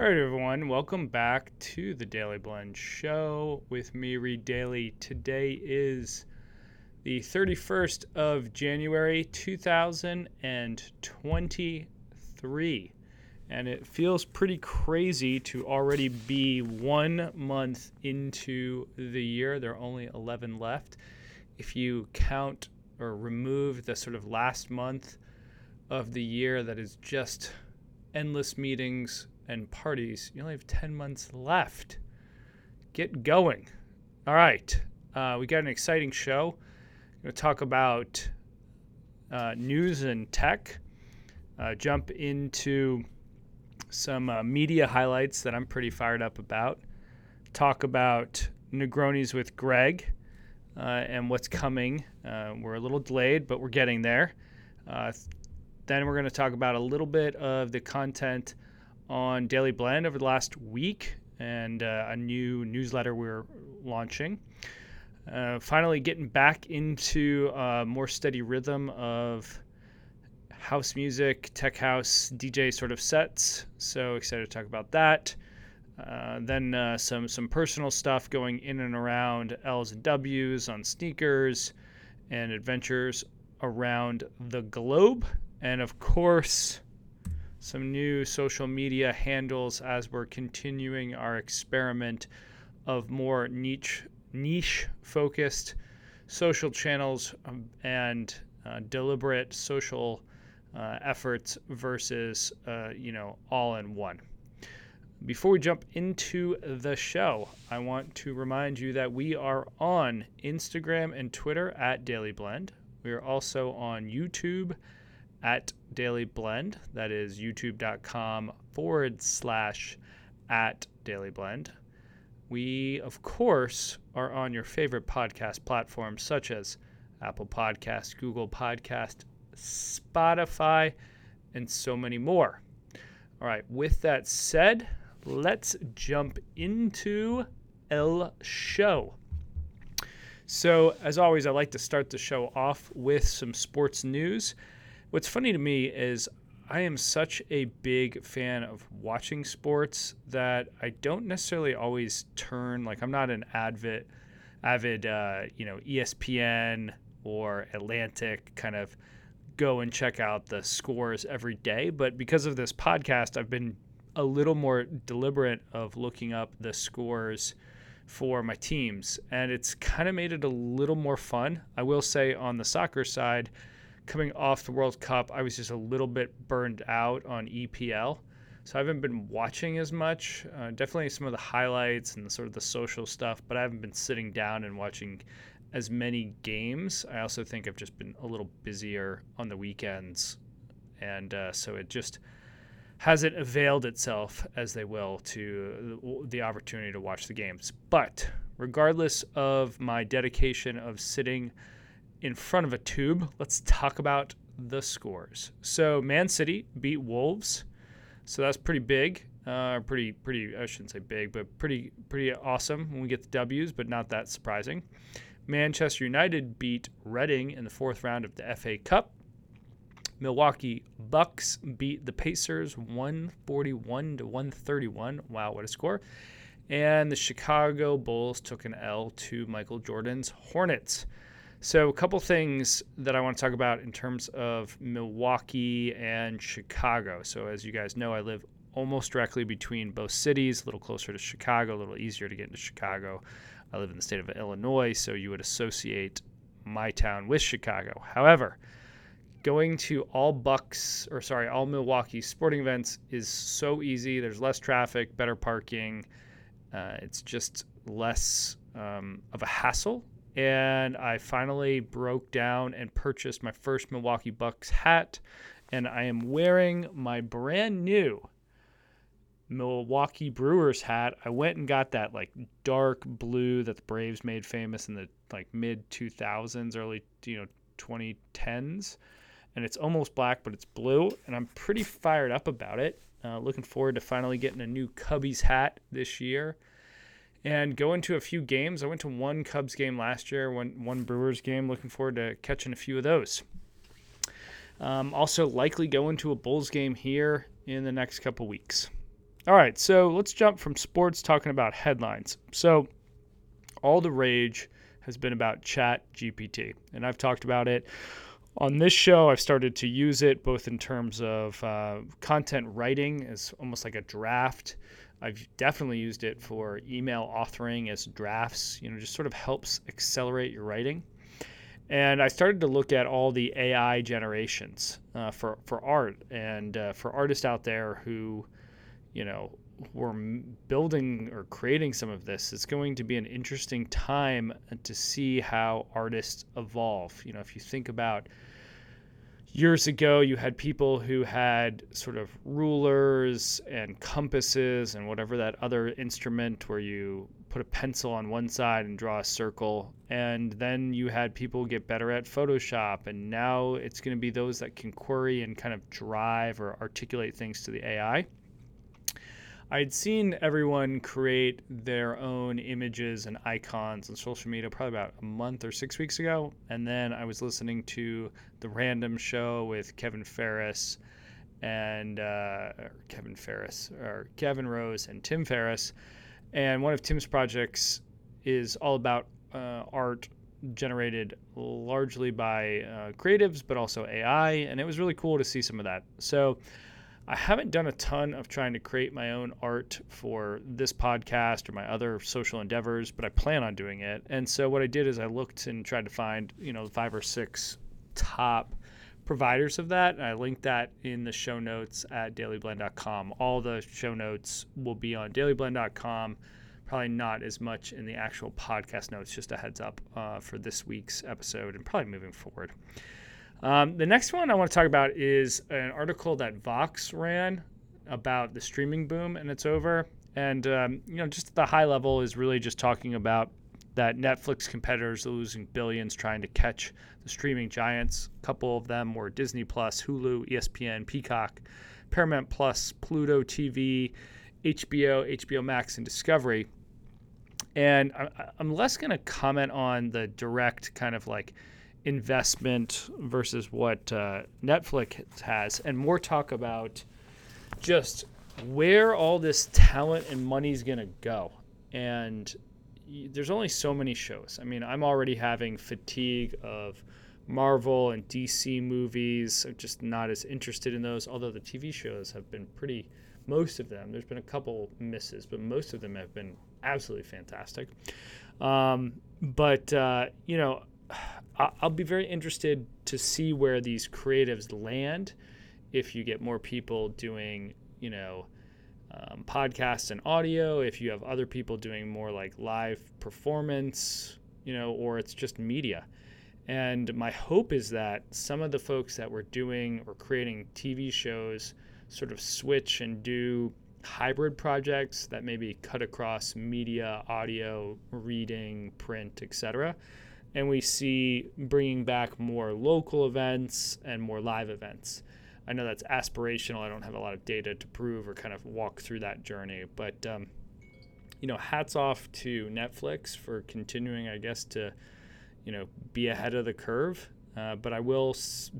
All right, everyone, welcome back to the Daily Blend Show with me, Reed Daily. Today is the 31st of January, 2023. And it feels pretty crazy to already be one month into the year. There are only 11 left. If you count or remove the sort of last month of the year that is just endless meetings and parties, you only have 10 months left. Get going. All right. Uh, we got an exciting show. We're going to talk about uh, news and tech, uh, jump into some uh, media highlights that I'm pretty fired up about, talk about Negronis with Greg uh, and what's coming. Uh, we're a little delayed, but we're getting there. then we're going to talk about a little bit of the content on Daily Blend over the last week and uh, a new newsletter we're launching. Uh, finally, getting back into a more steady rhythm of house music, tech house, DJ sort of sets. So excited to talk about that. Uh, then uh, some some personal stuff going in and around L's and W's on sneakers and adventures around the globe, and of course some new social media handles as we're continuing our experiment of more niche niche focused social channels um, and uh, deliberate social uh, efforts versus uh, you know all in one. Before we jump into the show, I want to remind you that we are on Instagram and Twitter at Daily Blend. We are also on YouTube at Daily Blend. That is youtube.com forward slash at Daily Blend. We, of course, are on your favorite podcast platforms such as Apple Podcast, Google Podcast, Spotify, and so many more. All right, with that said, let's jump into El Show. So, as always, I like to start the show off with some sports news. What's funny to me is I am such a big fan of watching sports that I don't necessarily always turn like I'm not an avid avid uh, you know ESPN or Atlantic kind of go and check out the scores every day, but because of this podcast I've been a little more deliberate of looking up the scores for my teams and it's kind of made it a little more fun. I will say on the soccer side coming off the World Cup, I was just a little bit burned out on EPL. So I haven't been watching as much. Uh, definitely some of the highlights and the, sort of the social stuff, but I haven't been sitting down and watching as many games. I also think I've just been a little busier on the weekends, and uh, so it just hasn't availed itself as they will to the opportunity to watch the games. But regardless of my dedication of sitting in front of a tube, let's talk about the scores. So Man City beat Wolves, so that's pretty big. Uh, pretty, pretty. I shouldn't say big, but pretty, pretty awesome when we get the W's, but not that surprising. Manchester United beat Reading in the fourth round of the FA Cup. Milwaukee Bucks beat the Pacers 141 to 131. Wow, what a score! And the Chicago Bulls took an L to Michael Jordan's Hornets. So, a couple things that I want to talk about in terms of Milwaukee and Chicago. So, as you guys know, I live almost directly between both cities, a little closer to Chicago, a little easier to get into Chicago. I live in the state of Illinois, so you would associate my town with Chicago. However, going to all Bucks or sorry, all Milwaukee sporting events is so easy. There's less traffic, better parking. Uh, it's just less um, of a hassle and I finally broke down and purchased my first Milwaukee Bucks hat. And I am wearing my brand new Milwaukee Brewers hat. I went and got that like dark blue that the Braves made famous in the like mid 2000s, early you know 2010s, and it's almost black, but it's blue, and I'm pretty fired up about it. Uh, looking forward to finally getting a new Cubbies hat this year and go into a few games. I went to one Cubs game last year, one one Brewers game. Looking forward to catching a few of those. Um, also, likely go into a Bulls game here in the next couple weeks. All right, so let's jump from sports talking about headlines. So, all the rage has been about Chat GPT, and I've talked about it on this show. I've started to use it both in terms of uh, content writing as almost like a draft. I've definitely used it for email authoring as drafts, you know, just sort of helps accelerate your writing. And I started to look at all the AI generations uh, for, for art and uh, for artists out there who, you know, were building or creating some of this. It's going to be an interesting time to see how artists evolve. You know, if you think about years ago, you had people who had sort of rulers and compasses and whatever that other instrument where you put a pencil on one side and draw a circle. And then you had people get better at Photoshop. And now it's going to be those that can query and kind of drive or articulate things to the AI. I'd seen everyone create their own images and icons on social media probably about a month or six weeks ago. And then I was listening to the random show with Kevin Ferris and uh, Kevin Ferris or Kevin Rose and Tim Ferriss. And one of Tim's projects is all about uh, art generated largely by uh, creatives, but also AI. And it was really cool to see some of that. So I haven't done a ton of trying to create my own art for this podcast or my other social endeavors, but I plan on doing it. And so what I did is I looked and tried to find, you know, five or six top providers of that. And I linked that in the show notes at dailyblend.com. All the show notes will be on dailyblend.com. Probably not as much in the actual podcast notes, just a heads up uh, for this week's episode and probably moving forward. Um, the next one I want to talk about is an article that Vox ran about the streaming boom and it's over. And, um, you know, just at the high level is really just talking about that Netflix competitors are losing billions trying to catch the streaming giants. A couple of them were Disney Plus, Hulu, ESPN, Peacock, Paramount Plus, Pluto TV, HBO, HBO Max, and Discovery. And I'm less going to comment on the direct kind of like investment versus what uh, Netflix has, and more talk about just where all this talent and money is going to go. And there's only so many shows. I mean, I'm already having fatigue of Marvel and DC movies. I'm just not as interested in those, although the TV shows have been pretty, most of them, there's been a couple misses, but most of them have been absolutely fantastic. Um, but, uh, you know, I'll be very interested to see where these creatives land if you get more people doing, you know, um, podcasts and audio, if you have other people doing more like live performance, you know, or it's just media. And my hope is that some of the folks that were doing or creating TV shows sort of switch and do hybrid projects that maybe cut across media, audio, reading, print, etc and we see bringing back more local events and more live events. I know that's aspirational. I don't have a lot of data to prove or kind of walk through that journey, but um, you know, hats off to Netflix for continuing, I guess, to you know be ahead of the curve. Uh, but I will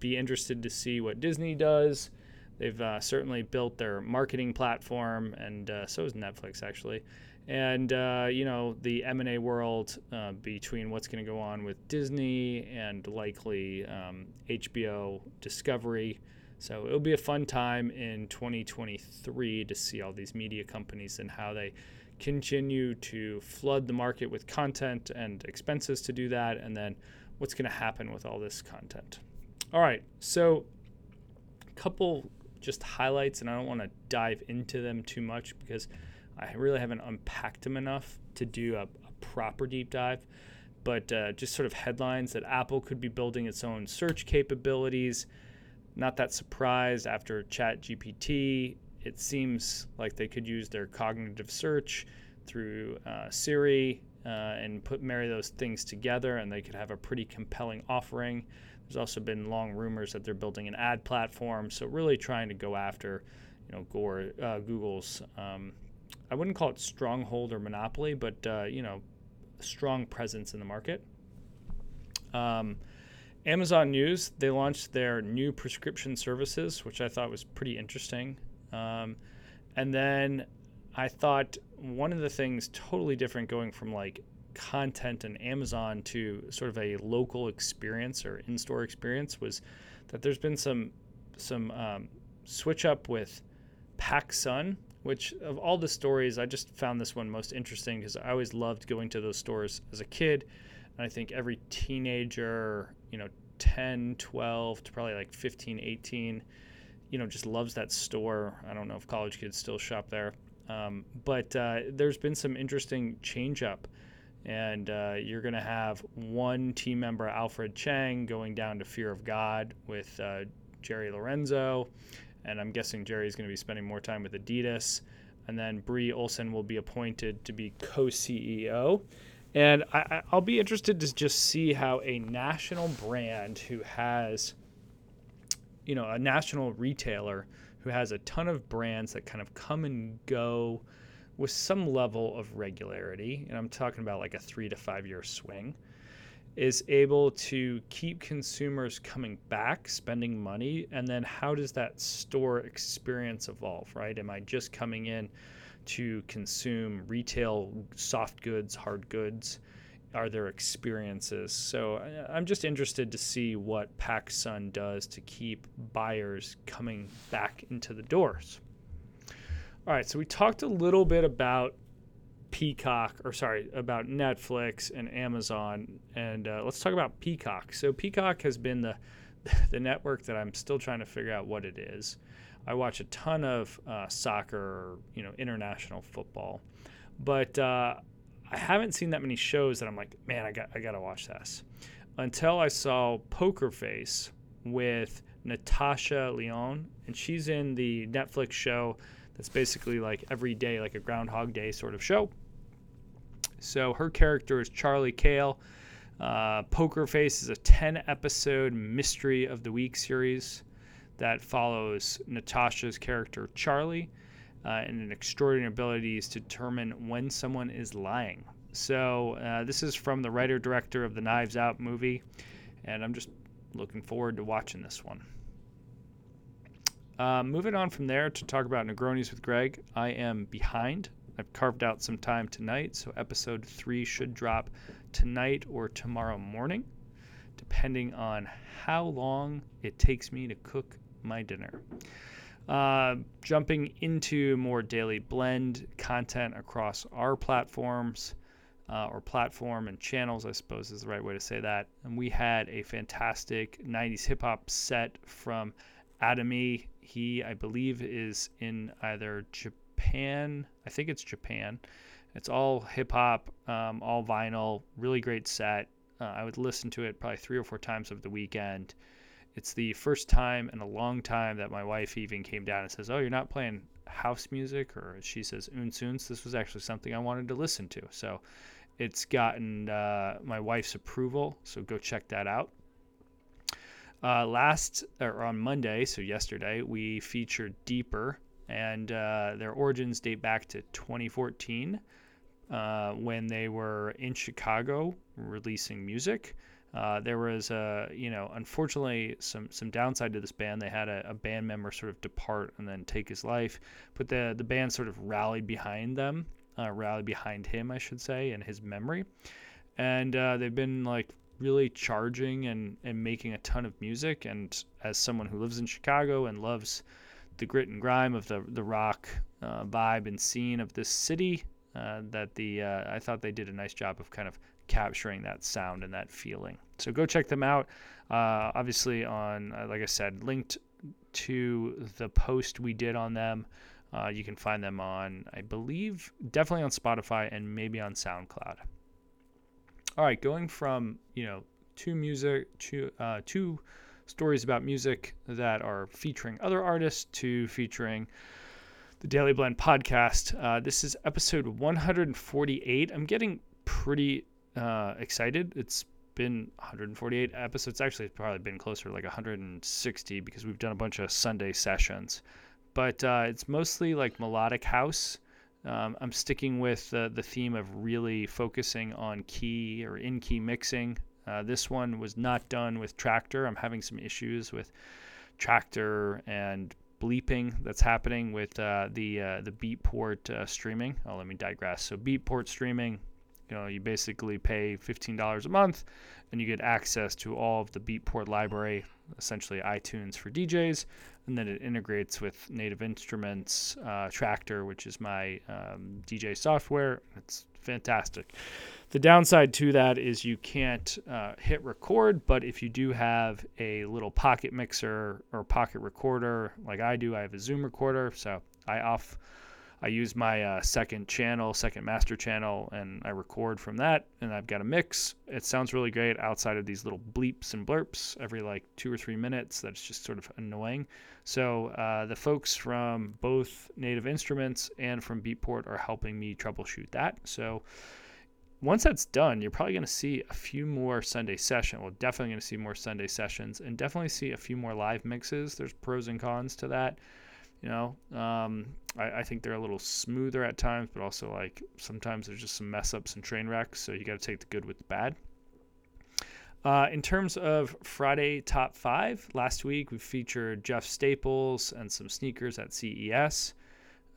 be interested to see what Disney does. They've uh, certainly built their marketing platform, and uh, so is Netflix actually and uh, you know the M&A world uh, between what's going to go on with Disney and likely um, HBO Discovery. So it'll be a fun time in 2023 to see all these media companies and how they continue to flood the market with content and expenses to do that, and then what's going to happen with all this content. All right, so a couple just highlights, and I don't want to dive into them too much because I really haven't unpacked them enough to do a, a proper deep dive. But uh, just sort of headlines that Apple could be building its own search capabilities. Not that surprised after ChatGPT. It seems like they could use their cognitive search through uh, Siri uh, and put marry those things together, and they could have a pretty compelling offering. There's also been long rumors that they're building an ad platform, so really trying to go after, you know, Gore, uh, Google's um, I wouldn't call it stronghold or monopoly, but uh, you know, strong presence in the market. Um, Amazon News they launched their new prescription services, which I thought was pretty interesting. Um, and then I thought one of the things totally different going from like content and Amazon to sort of a local experience or in-store experience was that there's been some some um, switch up with PacSun, which of all the stories, I just found this one most interesting because I always loved going to those stores as a kid. And I think every teenager, you know, 10, 12 to probably like 15, 18, you know, just loves that store. I don't know if college kids still shop there. Um, but uh, there's been some interesting change up. And uh, you're going to have one team member, Alfred Chang, going down to Fear of God with uh, Jerry Lorenzo. And I'm guessing Jerry's going to be spending more time with Adidas. And then Bree Olson will be appointed to be co CEO. And I, will be interested to just see how a national brand who has, you know, a national retailer who has a ton of brands that kind of come and go with some level of regularity, and I'm talking about like a three to five year swing, is able to keep consumers coming back, spending money, and then how does that store experience evolve, right? Am I just coming in? to consume retail soft goods, hard goods? Are there experiences? So I'm just interested to see what PacSun does to keep buyers coming back into the doors. All right, so we talked a little bit about Peacock, or sorry, about Netflix and Amazon, and uh, let's talk about Peacock. So Peacock has been the the network that I'm still trying to figure out what it is. I watch a ton of uh, soccer, you know, international football, but uh, I haven't seen that many shows that I'm like, man, I got I got to watch this. Until I saw Poker Face with Natasha Lyonne, and she's in the Netflix show that's basically like every day, like a Groundhog Day sort of show. So her character is Charlie Cale. Uh, Poker Face is a 10 episode mystery of the week series that follows Natasha's character Charlie uh, and an extraordinary ability to determine when someone is lying. So uh, this is from the writer director of the Knives Out movie, and I'm just looking forward to watching this one. Uh, moving on from there to talk about Negronis with Greg, I am behind. I've carved out some time tonight, so episode three should drop tonight or tomorrow morning, depending on how long it takes me to cook my dinner. Uh, jumping into more daily blend content across our platforms uh, or platform and channels, I suppose is the right way to say that. And we had a fantastic 90s hip hop set from Adam. He, I believe, is in either Japan, I think it's Japan. It's all hip hop, um, all vinyl, really great set. Uh, I would listen to it probably three or four times over the weekend it's the first time in a long time that my wife even came down and says, "Oh, you're not playing house music," or she says, "Unsoons." This was actually something I wanted to listen to, so it's gotten uh, my wife's approval. So go check that out. Uh, last or on Monday, so yesterday, we featured Deeper, and uh, their origins date back to 2014 uh, when they were in Chicago releasing music. Uh, there was a, you know, unfortunately some some downside to this band. They had a, a, band member sort of depart and then take his life, but the the band sort of rallied behind them, uh, rallied behind him, I should say, in his memory, and uh, they've been like really charging and and making a ton of music. And as someone who lives in Chicago and loves the grit and grime of the the rock uh, vibe and scene of this city, uh, that the uh, I thought they did a nice job of kind of capturing that sound and that feeling. So go check them out. Uh, obviously, on uh, like I said, linked to the post we did on them. You can find them on, I believe, definitely on Spotify and maybe on SoundCloud. All right, going from you know two music to uh, stories about music that are featuring other artists to featuring the Daily Blend podcast. Uh, this is episode 148. I'm getting pretty uh, excited. It's been 148 episodes. Actually, it's probably been closer to like 160 because we've done a bunch of Sunday sessions. But uh, it's mostly like melodic house. Um, I'm sticking with uh, the theme of really focusing on key or in key mixing. Uh, this one was not done with Traktor. I'm having some issues with Traktor and bleeping that's happening with uh, the uh, the Beatport uh, streaming. Oh, let me digress. So Beatport streaming, you know, you basically pay $15 a month, and you get access to all of the Beatport library, essentially iTunes for DJs, and then it integrates with Native Instruments uh, Traktor, which is my um, DJ software. It's fantastic. The downside to that is you can't uh, hit record, but if you do have a little pocket mixer or pocket recorder, like I do, I have a Zoom recorder, so I off. I use my uh, second channel, second master channel, and I record from that. And I've got a mix. It sounds really great outside of these little bleeps and blurps every like two or three minutes. That's just sort of annoying. So uh, the folks from both Native Instruments and from Beatport are helping me troubleshoot that. So once that's done, you're probably going to see a few more Sunday sessions. Well, definitely going to see more Sunday sessions, and definitely see a few more live mixes. There's pros and cons to that. You know, um, I, I, think they're a little smoother at times, but also like sometimes there's just some mess ups and train wrecks. So you got to take the good with the bad. Uh, in terms of Friday top five, last week we featured Jeff Staples and some sneakers at CES.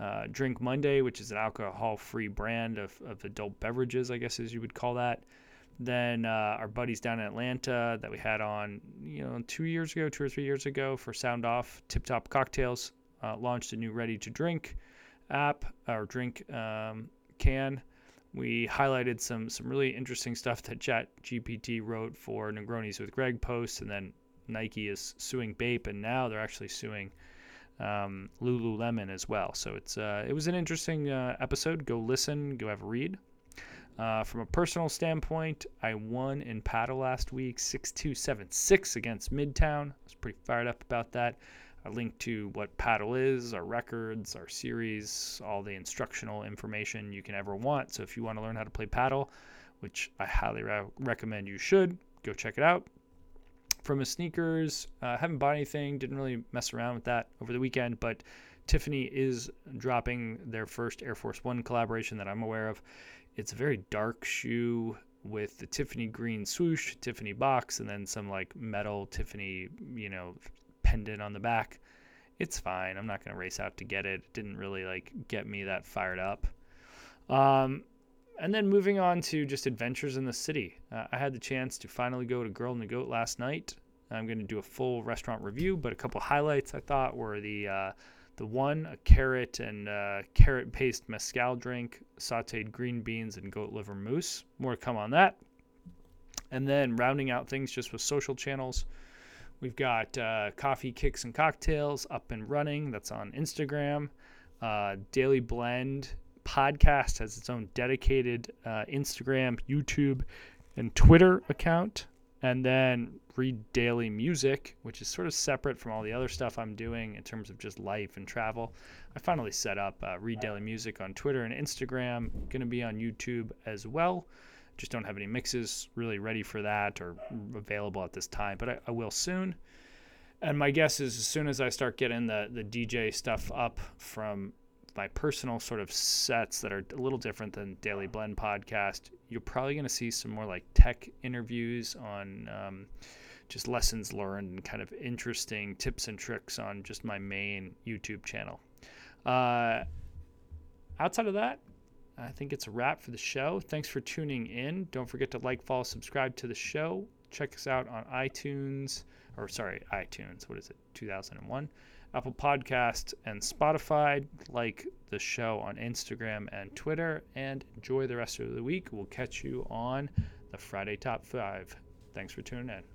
Uh, Drink Monday, which is an alcohol free brand of, of adult beverages, I guess as you would call that. Then uh, our buddies down in Atlanta that we had on, you know, two years ago, two or three years ago for Sound Off, Tip Top Cocktails, uh, launched a new ready to drink app or drink um, can. We highlighted some some really interesting stuff that Chat GPT wrote for Negronis with Greg posts, and then Nike is suing Bape, and now they're actually suing um, Lululemon as well. So it's uh, it was an interesting uh, episode. Go listen, go have a read. Uh, from a personal standpoint, I won in paddle last week, six two seven six against Midtown. I was pretty fired up about that. A link to what paddle is, our records, our series, all the instructional information you can ever want. So if you want to learn how to play paddle, which I highly re- recommend you should, go check it out. From a sneakers, uh, haven't bought anything, didn't really mess around with that over the weekend, but Tiffany is dropping their first Air Force One collaboration that I'm aware of. It's a very dark shoe with the Tiffany green swoosh, Tiffany box, and then some like metal Tiffany, you know, pendant on the back. It's fine. I'm not to race out to get it. It didn't really like get me that fired up. Um, and then moving on to just adventures in the city. Uh, I had the chance to finally go to Girl and the Goat last night. I'm going to do a full restaurant review, but a couple highlights I thought were the uh, the one a carrot and uh, carrot paste mezcal drink, sautéed green beans and goat liver mousse. More to come on that. And then rounding out things just with social channels. We've got uh, Coffee Kicks and Cocktails up and running. That's on Instagram. Uh, Daily Blend podcast has its own dedicated uh, Instagram, YouTube, and Twitter account. And then Read Daily Music, which is sort of separate from all the other stuff I'm doing in terms of just life and travel. I finally set up uh, Read Daily Music on Twitter and Instagram. Going to be on YouTube as well. Just don't have any mixes really ready for that or available at this time, but I, I will soon. And my guess is as soon as I start getting the, the DJ stuff up from my personal sort of sets that are a little different than Daily Blend podcast, you're probably going to see some more like tech interviews on um, just lessons learned and kind of interesting tips and tricks on just my main YouTube channel. Uh, outside of that, I think it's a wrap for the show. Thanks for tuning in. Don't forget to like, follow, subscribe to the show. Check us out on iTunes, or sorry, iTunes. What is it? 2001. Apple Podcast and Spotify. Like the show on Instagram and Twitter. And enjoy the rest of the week. We'll catch you on the Friday Top 5. Thanks for tuning in.